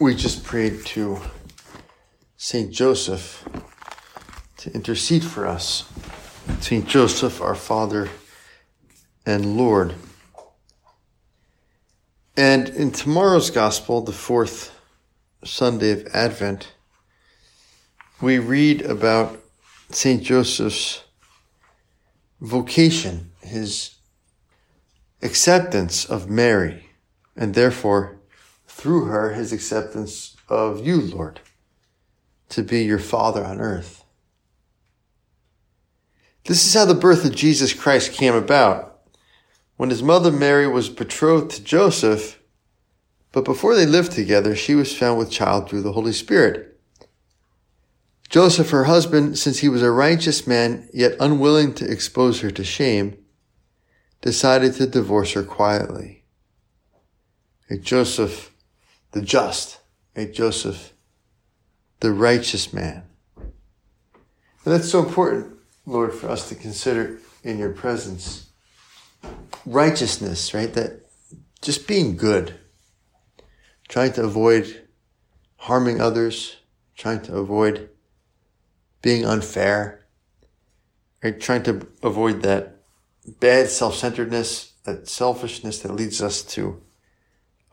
we just prayed to Saint Joseph to intercede for us. Saint Joseph, our Father and Lord. And in tomorrow's Gospel, the fourth Sunday of Advent, we read about Saint Joseph's vocation, his acceptance of Mary, and therefore through her his acceptance of you, Lord, to be your Father on earth. This is how the birth of Jesus Christ came about. When his mother Mary was betrothed to Joseph, but before they lived together, she was found with child through the Holy Spirit. Joseph, her husband, since he was a righteous man, yet unwilling to expose her to shame, decided to divorce her quietly. Joseph the just, right? Joseph, the righteous man. And that's so important, Lord, for us to consider in your presence. Righteousness, right? That just being good, trying to avoid harming others, trying to avoid being unfair, right? Trying to avoid that bad self-centeredness, that selfishness that leads us to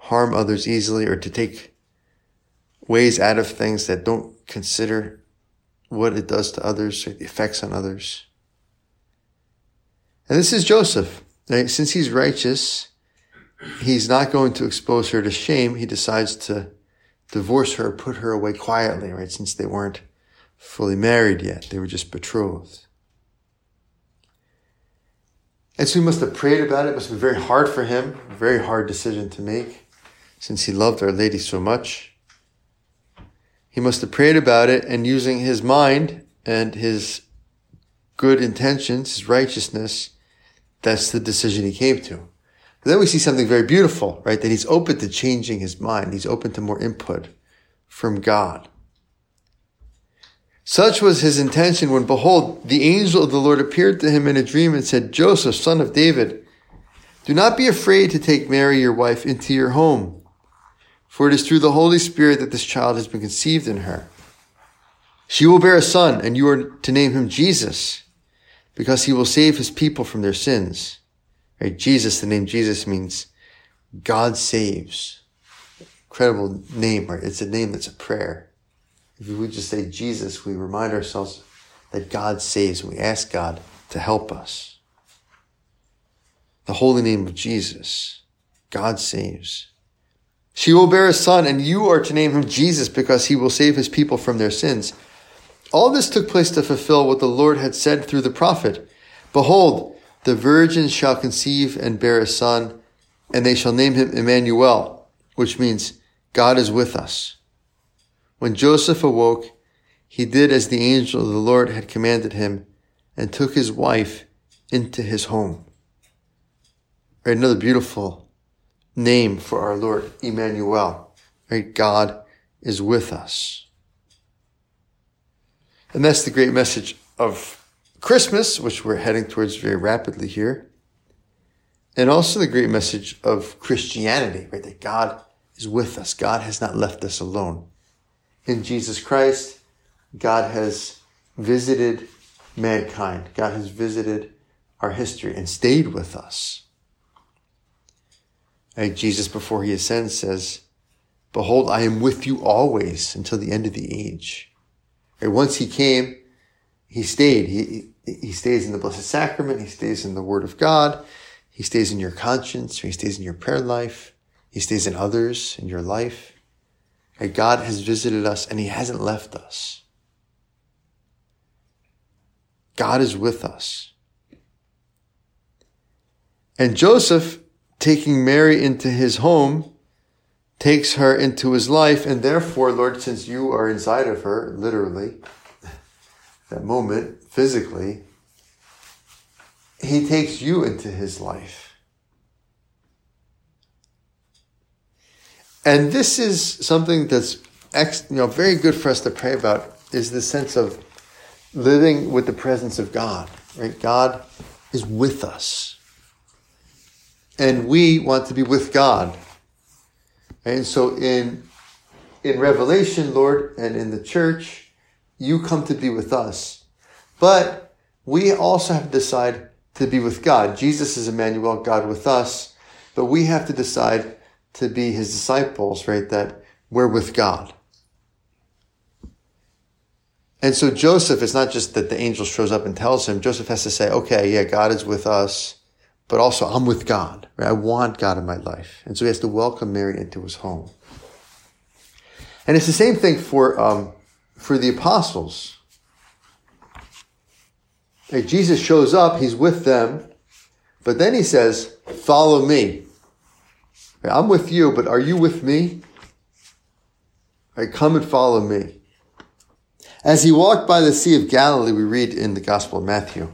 harm others easily or to take ways out of things that don't consider what it does to others or the effects on others. And this is Joseph. Right? Since he's righteous, he's not going to expose her to shame. He decides to divorce her, put her away quietly, right? Since they weren't fully married yet. They were just betrothed. And so he must have prayed about it. It must have been very hard for him, very hard decision to make since he loved Our Lady so much. He must have prayed about it and using his mind and his good intentions, his righteousness, that's the decision he came to. But then we see something very beautiful, right? That he's open to changing his mind. He's open to more input from God. Such was his intention when behold, the angel of the Lord appeared to him in a dream and said, Joseph, son of David, do not be afraid to take Mary, your wife, into your home for it is through the Holy Spirit that this child has been conceived in her. She will bear a son, and you are to name him Jesus, because he will save his people from their sins. Right? Jesus, the name Jesus means God saves. Incredible name, right? It's a name that's a prayer. If we just say Jesus, we remind ourselves that God saves. and We ask God to help us. The holy name of Jesus. God saves. She will bear a son, and you are to name him Jesus because he will save his people from their sins. All this took place to fulfill what the Lord had said through the prophet. Behold, the virgin shall conceive and bear a son, and they shall name him Emmanuel, which means God is with us. When Joseph awoke, he did as the angel of the Lord had commanded him and took his wife into his home. Another beautiful name for our Lord, Emmanuel. Right? God is with us. And that's the great message of Christmas, which we're heading towards very rapidly here. And also the great message of Christianity, right? That God is with us. God has not left us alone. In Jesus Christ, God has visited mankind. God has visited our history and stayed with us. Jesus, before he ascends, says, Behold, I am with you always until the end of the age. Right? Once he came, he stayed. He, he stays in the Blessed Sacrament. He stays in the Word of God. He stays in your conscience. He stays in your prayer life. He stays in others, in your life. Right? God has visited us and he hasn't left us. God is with us. And Joseph taking Mary into his home takes her into his life, and therefore, Lord, since you are inside of her, literally, that moment, physically, he takes you into his life. And this is something that's you know very good for us to pray about is the sense of living with the presence of God. Right? God is with us. And we want to be with God. And so in in Revelation, Lord, and in the church, you come to be with us. But we also have to decide to be with God. Jesus is Emmanuel, God with us, but we have to decide to be his disciples, right? That we're with God. And so Joseph, it's not just that the angel shows up and tells him. Joseph has to say, okay, yeah, God is with us, but also I'm with God. Right? I want God in my life. And so he has to welcome Mary into his home. And it's the same thing for, um, for the apostles. Right? Jesus shows up, he's with them, but then he says, follow me. I'm with you, but are you with me? Right? Come and follow me. As he walked by the Sea of Galilee, we read in the Gospel of Matthew,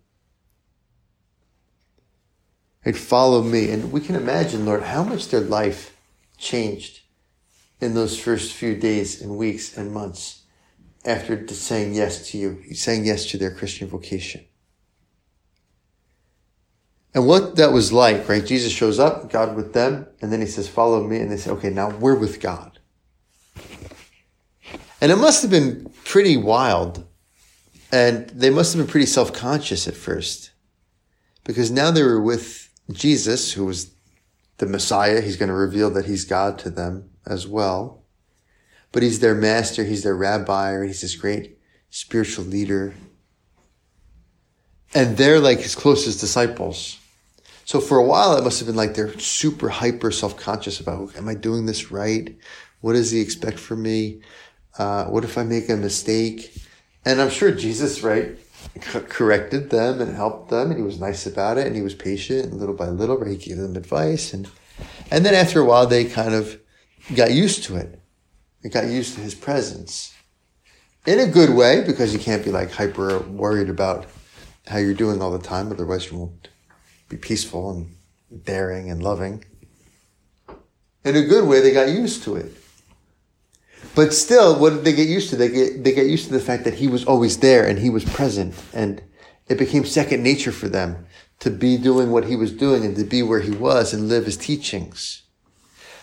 They'd follow me. And we can imagine, Lord, how much their life changed in those first few days and weeks and months after saying yes to you, saying yes to their Christian vocation. And what that was like, right? Jesus shows up, God with them, and then he says, follow me. And they say, okay, now we're with God. And it must have been pretty wild. And they must have been pretty self conscious at first. Because now they were with Jesus, who was the Messiah. He's going to reveal that he's God to them as well. But he's their master, he's their rabbi, or he's this great spiritual leader. And they're like his closest disciples. So for a while, it must have been like they're super hyper self conscious about, am I doing this right? What does he expect from me? Uh, what if I make a mistake? And I'm sure Jesus, right, corrected them and helped them, and he was nice about it, and he was patient, and little by little, right, he gave them advice, and and then after a while, they kind of got used to it. They got used to his presence in a good way, because you can't be like hyper worried about how you're doing all the time, otherwise you won't be peaceful and daring and loving. In a good way, they got used to it. But still, what did they get used to? They get they get used to the fact that he was always there and he was present, and it became second nature for them to be doing what he was doing and to be where he was and live his teachings.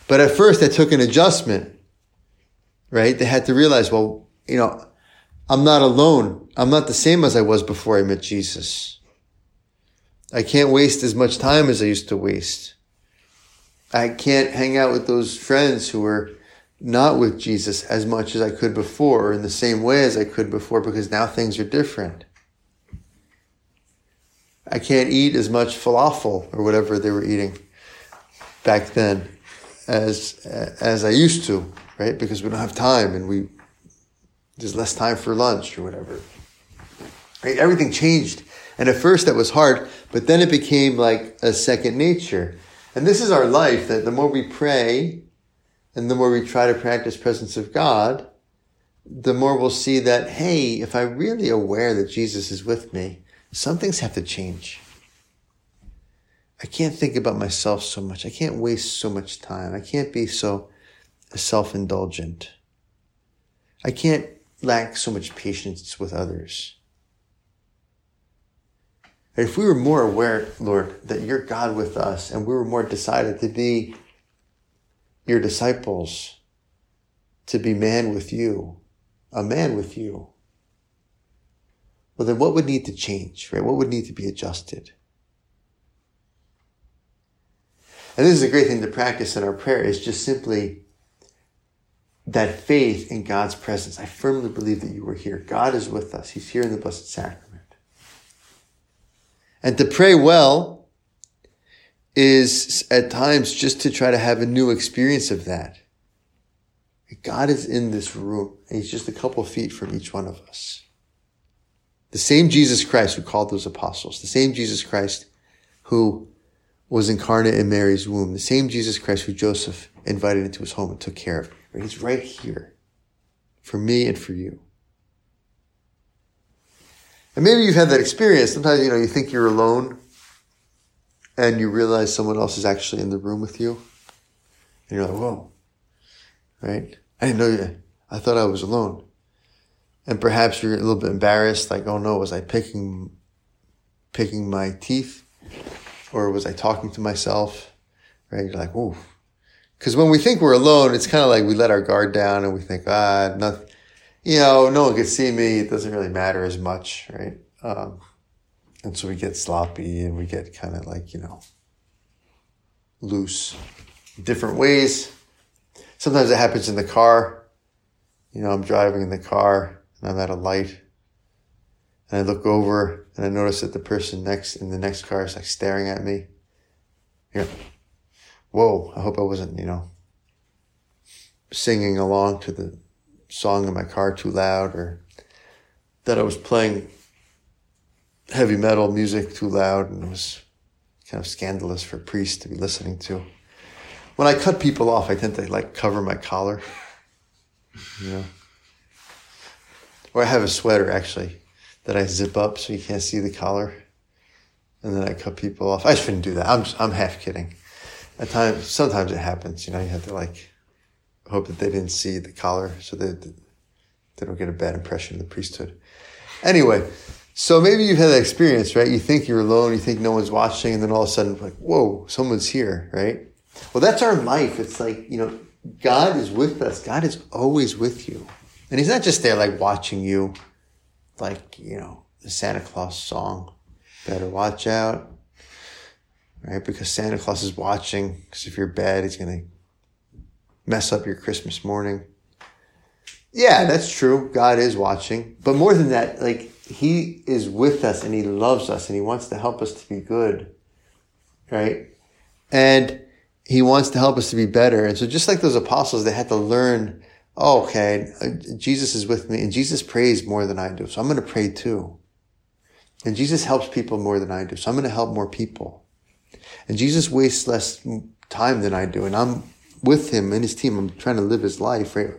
But at first, that took an adjustment, right? They had to realize, well, you know, I'm not alone. I'm not the same as I was before I met Jesus. I can't waste as much time as I used to waste. I can't hang out with those friends who are not with Jesus as much as I could before, or in the same way as I could before, because now things are different. I can't eat as much falafel or whatever they were eating back then as as I used to, right? Because we don't have time and we there's less time for lunch or whatever. Right? Everything changed. And at first that was hard, but then it became like a second nature. And this is our life that the more we pray, and the more we try to practice presence of God, the more we'll see that, hey, if I'm really aware that Jesus is with me, some things have to change. I can't think about myself so much. I can't waste so much time. I can't be so self-indulgent. I can't lack so much patience with others. if we were more aware, Lord, that you're God with us and we were more decided to be your disciples to be man with you, a man with you, well, then what would need to change, right? What would need to be adjusted? And this is a great thing to practice in our prayer is just simply that faith in God's presence. I firmly believe that you were here. God is with us. He's here in the Blessed Sacrament. And to pray well is at times just to try to have a new experience of that. God is in this room and he's just a couple feet from each one of us. The same Jesus Christ who called those apostles, the same Jesus Christ who was incarnate in Mary's womb, the same Jesus Christ who Joseph invited into his home and took care of. He's right here for me and for you. And maybe you've had that experience. Sometimes, you know, you think you're alone and you realize someone else is actually in the room with you. And you're like, whoa, right? I didn't know you. I thought I was alone. And perhaps you're a little bit embarrassed, like, oh no, was I picking, picking my teeth? Or was I talking to myself? Right? You're like, ooh. Cause when we think we're alone, it's kind of like we let our guard down and we think, ah, nothing, you know, no one can see me. It doesn't really matter as much, right? Um, and so we get sloppy and we get kind of like, you know, loose different ways. Sometimes it happens in the car. You know, I'm driving in the car and I'm at a light and I look over and I notice that the person next in the next car is like staring at me. Yeah. Whoa, I hope I wasn't, you know, singing along to the song in my car too loud or that I was playing heavy metal music too loud and it was kind of scandalous for priests to be listening to. When I cut people off, I tend to like cover my collar, you know. Or I have a sweater actually that I zip up so you can't see the collar. And then I cut people off. I shouldn't do that. I'm, I'm half kidding. At times, sometimes it happens, you know, you have to like hope that they didn't see the collar so that they don't get a bad impression of the priesthood. Anyway, so maybe you've had that experience, right? You think you're alone, you think no one's watching, and then all of a sudden, like, whoa, someone's here, right? Well, that's our life. It's like, you know, God is with us. God is always with you. And He's not just there like watching you, like, you know, the Santa Claus song. Better watch out, right? Because Santa Claus is watching. Because if you're bad, He's going to mess up your Christmas morning. Yeah, that's true. God is watching. But more than that, like he is with us and he loves us and he wants to help us to be good. Right? And he wants to help us to be better. And so just like those apostles, they had to learn, oh, okay, Jesus is with me and Jesus prays more than I do. So I'm going to pray too. And Jesus helps people more than I do. So I'm going to help more people. And Jesus wastes less time than I do. And I'm with him and his team. I'm trying to live his life, right?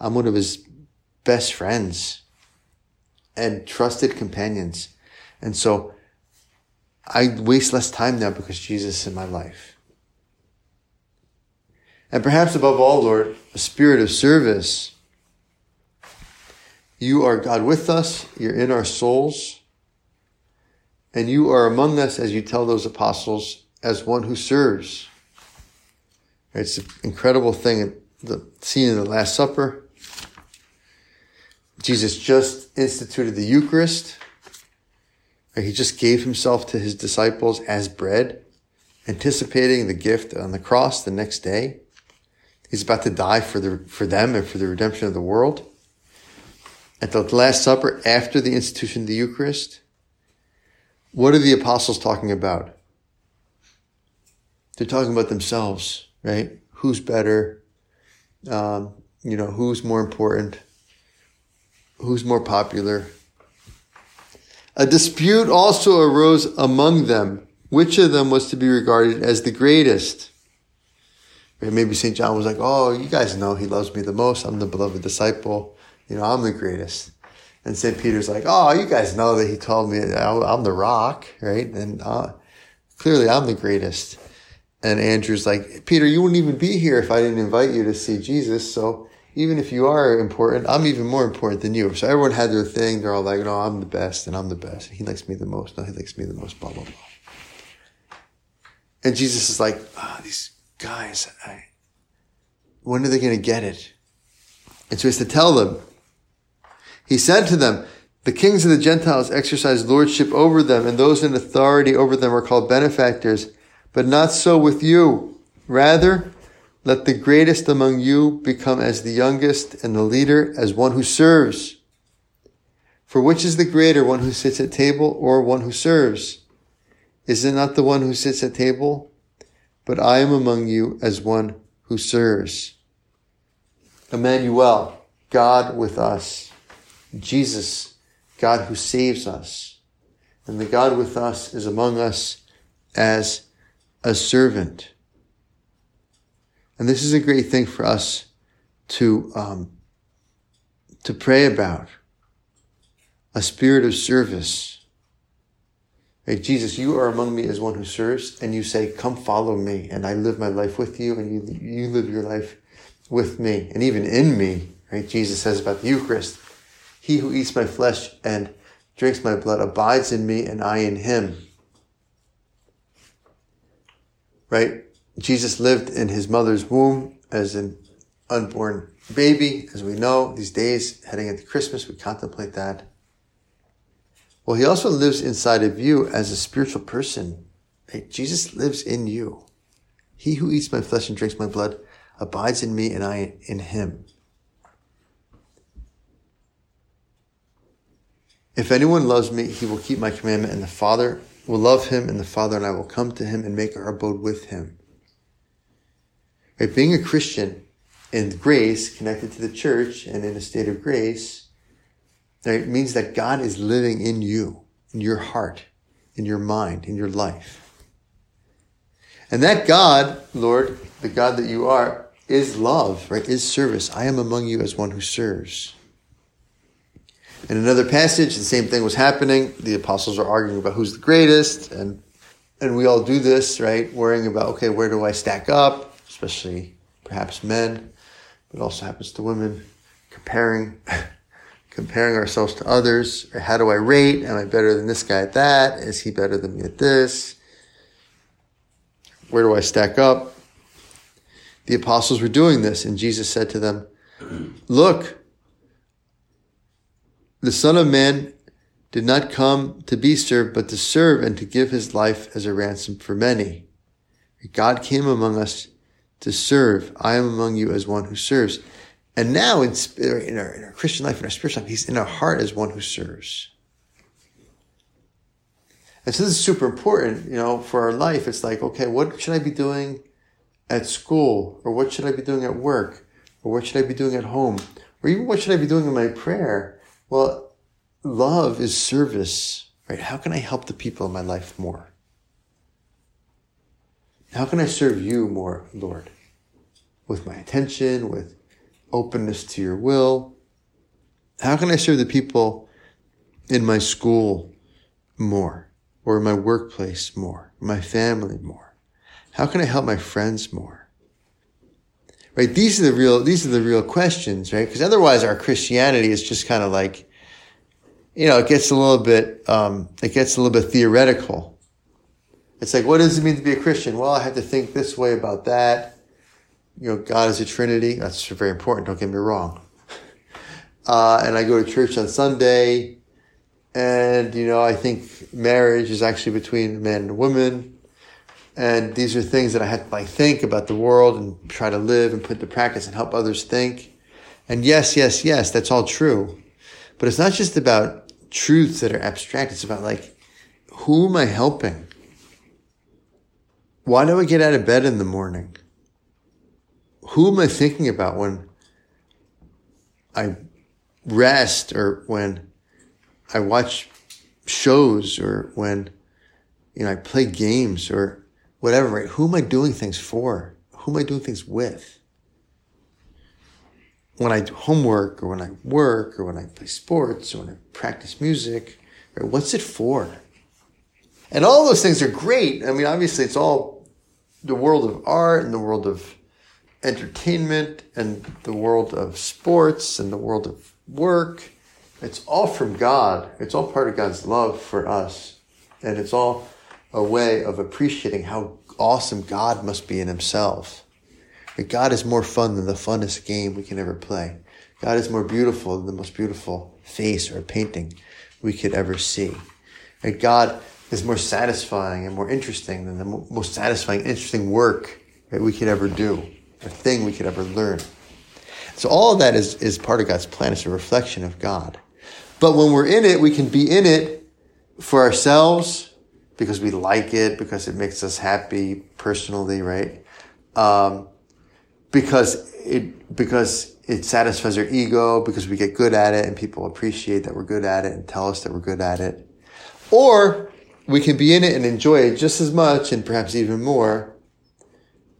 I'm one of his best friends and trusted companions. And so I waste less time now because Jesus is in my life. And perhaps above all, Lord, a spirit of service. You are God with us. You're in our souls. And you are among us, as you tell those apostles, as one who serves. It's an incredible thing. The scene in the Last Supper. Jesus just instituted the Eucharist. He just gave himself to his disciples as bread, anticipating the gift on the cross the next day. He's about to die for the, for them and for the redemption of the world. At the Last Supper, after the institution of the Eucharist, what are the apostles talking about? They're talking about themselves right? Who's better? Um, you know, who's more important? Who's more popular? A dispute also arose among them. Which of them was to be regarded as the greatest? Maybe St. John was like, oh, you guys know he loves me the most. I'm the beloved disciple. You know, I'm the greatest. And St. Peter's like, oh, you guys know that he told me I'm the rock, right? And uh, clearly I'm the greatest. And Andrew's like, Peter, you wouldn't even be here if I didn't invite you to see Jesus. So even if you are important, I'm even more important than you. So everyone had their thing. They're all like, no, I'm the best and I'm the best. He likes me the most. No, he likes me the most, blah, blah, blah. And Jesus is like, oh, these guys, I, when are they going to get it? And so he has to tell them. He said to them, the kings of the Gentiles exercise lordship over them, and those in authority over them are called benefactors. But not so with you. Rather, Let the greatest among you become as the youngest and the leader as one who serves. For which is the greater, one who sits at table or one who serves? Is it not the one who sits at table? But I am among you as one who serves. Emmanuel, God with us. Jesus, God who saves us. And the God with us is among us as a servant. And this is a great thing for us to, um, to pray about. A spirit of service. Hey, Jesus, you are among me as one who serves, and you say, come follow me, and I live my life with you, and you, you live your life with me, and even in me, right? Jesus says about the Eucharist, he who eats my flesh and drinks my blood abides in me, and I in him. Right? Jesus lived in his mother's womb as an unborn baby, as we know these days, heading into Christmas, we contemplate that. Well, he also lives inside of you as a spiritual person. Hey, Jesus lives in you. He who eats my flesh and drinks my blood abides in me and I in him. If anyone loves me, he will keep my commandment and the Father will love him and the Father and I will come to him and make our abode with him. Right? Being a Christian in grace, connected to the church and in a state of grace, it means that God is living in you, in your heart, in your mind, in your life. And that God, Lord, the God that you are, is love, right? Is service. I am among you as one who serves. In another passage, the same thing was happening. The apostles are arguing about who's the greatest, and and we all do this, right? Worrying about, okay, where do I stack up? Especially perhaps men, but also happens to women, comparing comparing ourselves to others. How do I rate? Am I better than this guy at that? Is he better than me at this? Where do I stack up? The apostles were doing this, and Jesus said to them, Look, the Son of Man did not come to be served, but to serve and to give his life as a ransom for many. God came among us to serve. I am among you as one who serves. And now in, in, our, in our Christian life, in our spiritual life, he's in our heart as one who serves. And so this is super important, you know, for our life. It's like, okay, what should I be doing at school? Or what should I be doing at work? Or what should I be doing at home? Or even what should I be doing in my prayer? Well, love is service, right? How can I help the people in my life more? How can I serve you more, Lord? With my attention, with openness to your will? How can I serve the people in my school more, or in my workplace more, my family more? How can I help my friends more? Right? These are the real, these are the real questions, right? Because otherwise our Christianity is just kind of like, you know, it gets a little bit, um, it gets a little bit theoretical. It's like, what does it mean to be a Christian? Well, I have to think this way about that you know, God is a Trinity. That's very important. Don't get me wrong. Uh, and I go to church on Sunday, and you know, I think marriage is actually between man and woman. And these are things that I have to like think about the world and try to live and put to practice and help others think. And yes, yes, yes, that's all true. But it's not just about truths that are abstract. It's about like, who am I helping? Why do I get out of bed in the morning? Who am I thinking about when I rest or when I watch shows or when you know I play games or whatever, right? Who am I doing things for? Who am I doing things with? When I do homework or when I work or when I play sports or when I practice music, right? What's it for? And all those things are great. I mean, obviously it's all the world of art and the world of entertainment and the world of sports and the world of work. It's all from God. It's all part of God's love for us. And it's all a way of appreciating how awesome God must be in himself. That God is more fun than the funnest game we can ever play. God is more beautiful than the most beautiful face or painting we could ever see. And God is more satisfying and more interesting than the most satisfying, interesting work that we could ever do. Or thing we could ever learn. So all of that is, is part of God's plan. It's a reflection of God. But when we're in it, we can be in it for ourselves because we like it, because it makes us happy personally, right? Um, because it, because it satisfies our ego, because we get good at it and people appreciate that we're good at it and tell us that we're good at it. Or we can be in it and enjoy it just as much and perhaps even more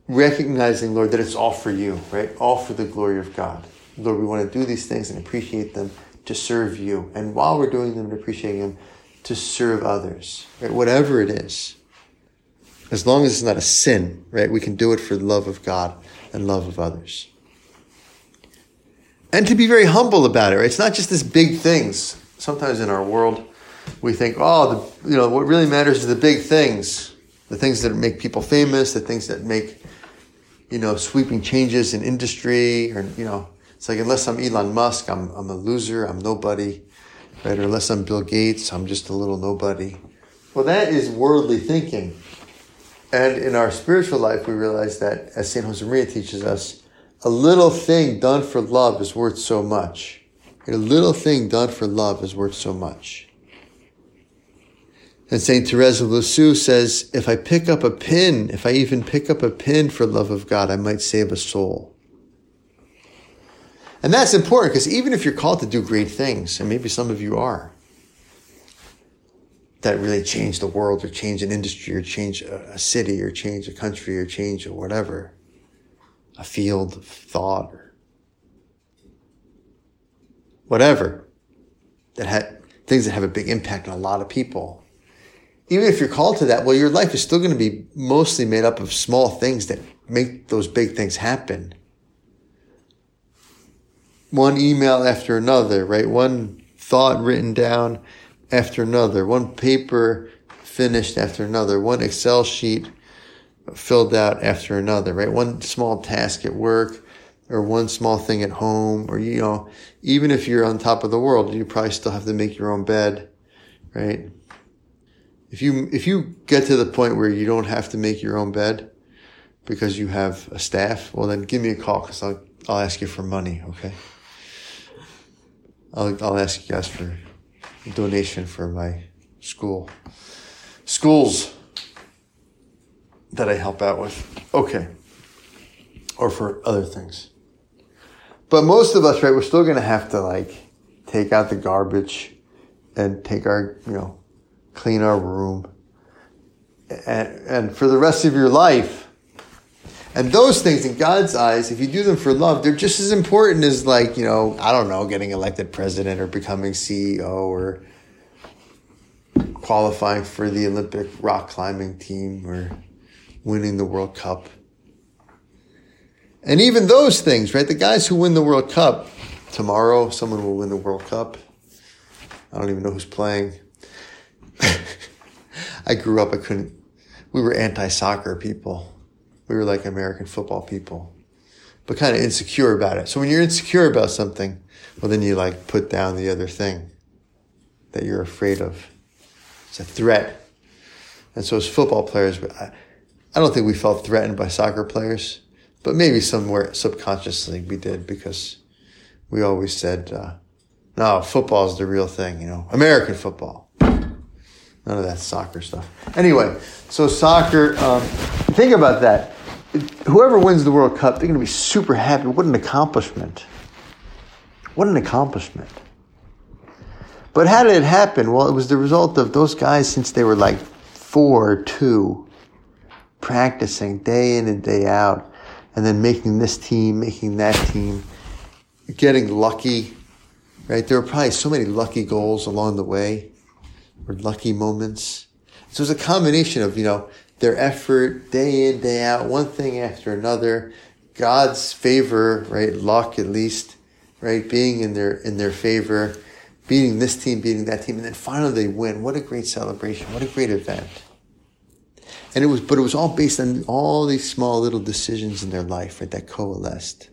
recognizing, Lord, that it's all for you, right? All for the glory of God. Lord, we want to do these things and appreciate them to serve you. And while we're doing them and appreciating them, to serve others, right? Whatever it is. As long as it's not a sin, right? We can do it for the love of God and love of others. And to be very humble about it, right? It's not just this big things. Sometimes in our world, we think, oh, the, you know, what really matters is the big things, the things that make people famous, the things that make you know, sweeping changes in industry or, you know, it's like unless I'm Elon Musk, I'm, I'm a loser, I'm nobody, right? Or unless I'm Bill Gates, I'm just a little nobody. Well, that is worldly thinking. And in our spiritual life, we realize that, as St. Josemaria teaches us, a little thing done for love is worth so much. A little thing done for love is worth so much. And St. Therese of Lisieux says, if I pick up a pin, if I even pick up a pin for love of God, I might save a soul. And that's important because even if you're called to do great things, and maybe some of you are, that really change the world or change an industry or change a, city or change a country or change whatever, a field of thought or whatever, that had things that have a big impact on a lot of people even if you're called to that, well, your life is still going to be mostly made up of small things that make those big things happen. One email after another, right? One thought written down after another, one paper finished after another, one Excel sheet filled out after another, right? One small task at work or one small thing at home, or, you know, even if you're on top of the world, you probably still have to make your own bed, right? If you if you get to the point where you don't have to make your own bed because you have a staff, well then give me a call because I'll I'll ask you for money. Okay. I'll I'll ask you guys for a donation for my school schools that I help out with. Okay. Or for other things. But most of us, right, we're still to have to like take out the garbage and take our, you know, clean our room, and, and for the rest of your life. And those things in God's eyes, if you do them for love, they're just as important as like, you know, I don't know, getting elected president or becoming CEO or qualifying for the Olympic rock climbing team or winning the World Cup. And even those things, right? The guys who win the World Cup, tomorrow someone will win the World Cup. I don't even know who's playing. I grew up, I couldn't, we were anti soccer people. We were like American football people, but kind of insecure about it. So when you're insecure about something, well, then you like put down the other thing that you're afraid of. It's a threat. And so as football players, I, I don't think we felt threatened by soccer players, but maybe somewhere subconsciously we did because we always said, uh, no, football is the real thing, you know, American football. None of that soccer stuff. Anyway, so soccer, um, think about that. Whoever wins the World Cup, they're going to be super happy. What an accomplishment. What an accomplishment. But how did it happen? Well, it was the result of those guys since they were like four or two, practicing day in and day out, and then making this team, making that team, getting lucky, right? There were probably so many lucky goals along the way or lucky moments. So it's a combination of, you know, their effort day in, day out, one thing after another, God's favor, right? Luck at least, right? Being in their, in their favor, beating this team, beating that team, and then finally they win. What a great celebration. What a great event. And it was, but it was all based on all these small little decisions in their life, right? That coalesced.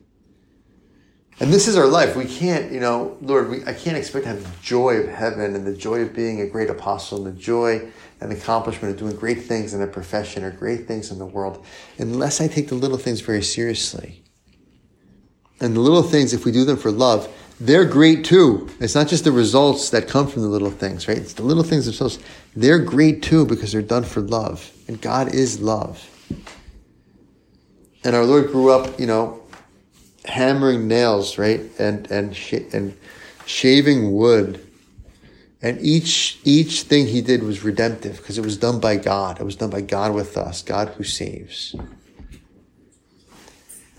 And this is our life. We can't, you know, Lord, we, I can't expect to have the joy of heaven and the joy of being a great apostle and the joy and accomplishment of doing great things in a profession or great things in the world unless I take the little things very seriously. And the little things, if we do them for love, they're great too. It's not just the results that come from the little things, right? It's the little things themselves. They're great too because they're done for love. And God is love. And our Lord grew up, you know, hammering nails, right? And, and, sh- and shaving wood. And each, each thing he did was redemptive because it was done by God. It was done by God with us, God who saves.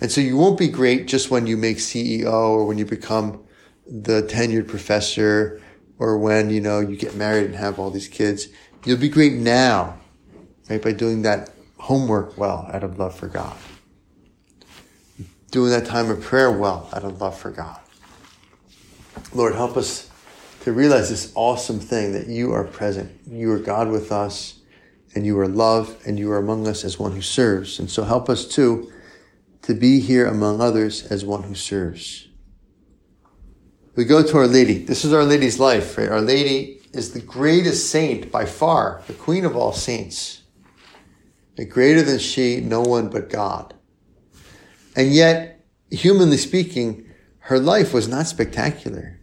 And so you won't be great just when you make CEO or when you become the tenured professor or when, you know, you get married and have all these kids. You'll be great now, right? By doing that homework well out of love for God. Doing that time of prayer well out of love for God. Lord, help us to realize this awesome thing that you are present. You are God with us and you are love and you are among us as one who serves. And so help us too to be here among others as one who serves we go to Our Lady. This is Our Lady's life, right? Our Lady is the greatest saint by far, the queen of all saints. And greater than she, no one but God. And yet, humanly speaking, her life was not spectacular.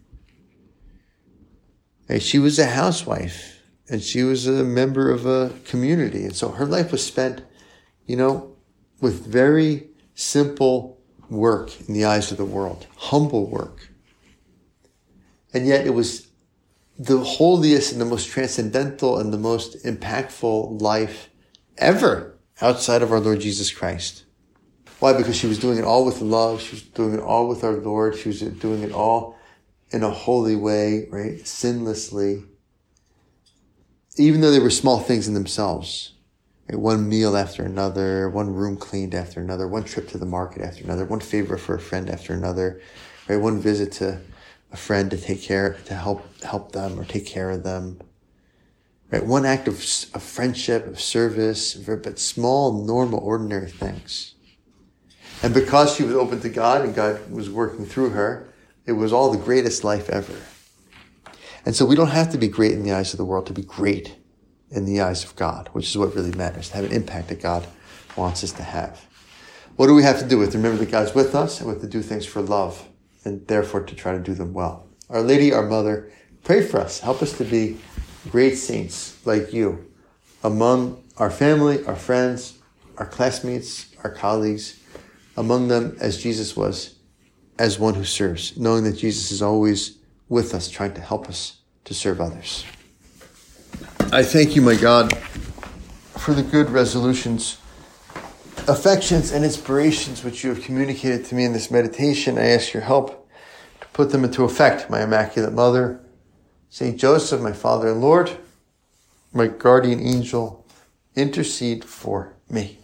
She was a housewife and she was a member of a community. And so her life was spent, you know, with very simple work in the eyes of the world, humble work. And yet it was the holiest and the most transcendental and the most impactful life ever outside of our Lord Jesus Christ. Why? Because she was doing it all with love. She was doing it all with our Lord. She was doing it all in a holy way, right? Sinlessly. Even though they were small things in themselves. Right? One meal after another, one room cleaned after another, one trip to the market after another, one favor for a friend after another, right? One visit to a friend to take care, to help, help them or take care of them. Right? One act of, of friendship, of service, but small, normal, ordinary things. And because she was open to God and God was working through her, it was all the greatest life ever. And so we don't have to be great in the eyes of the world to be great in the eyes of God, which is what really matters, to have an impact that God wants us to have. What do we have to do with? Remember that God's with us and we have to do things for love and therefore to try to do them well. Our Lady, our Mother, pray for us. Help us to be great saints like you among our family, our friends, our classmates, our colleagues, among them as Jesus was, as one who serves, knowing that Jesus is always with us, trying to help us to serve others. I thank you, my God, for the good resolutions affections and inspirations which you have communicated to me in this meditation, I ask your help to put them into effect, my Immaculate Mother, Saint Joseph, my Father and Lord, my guardian angel, intercede for me.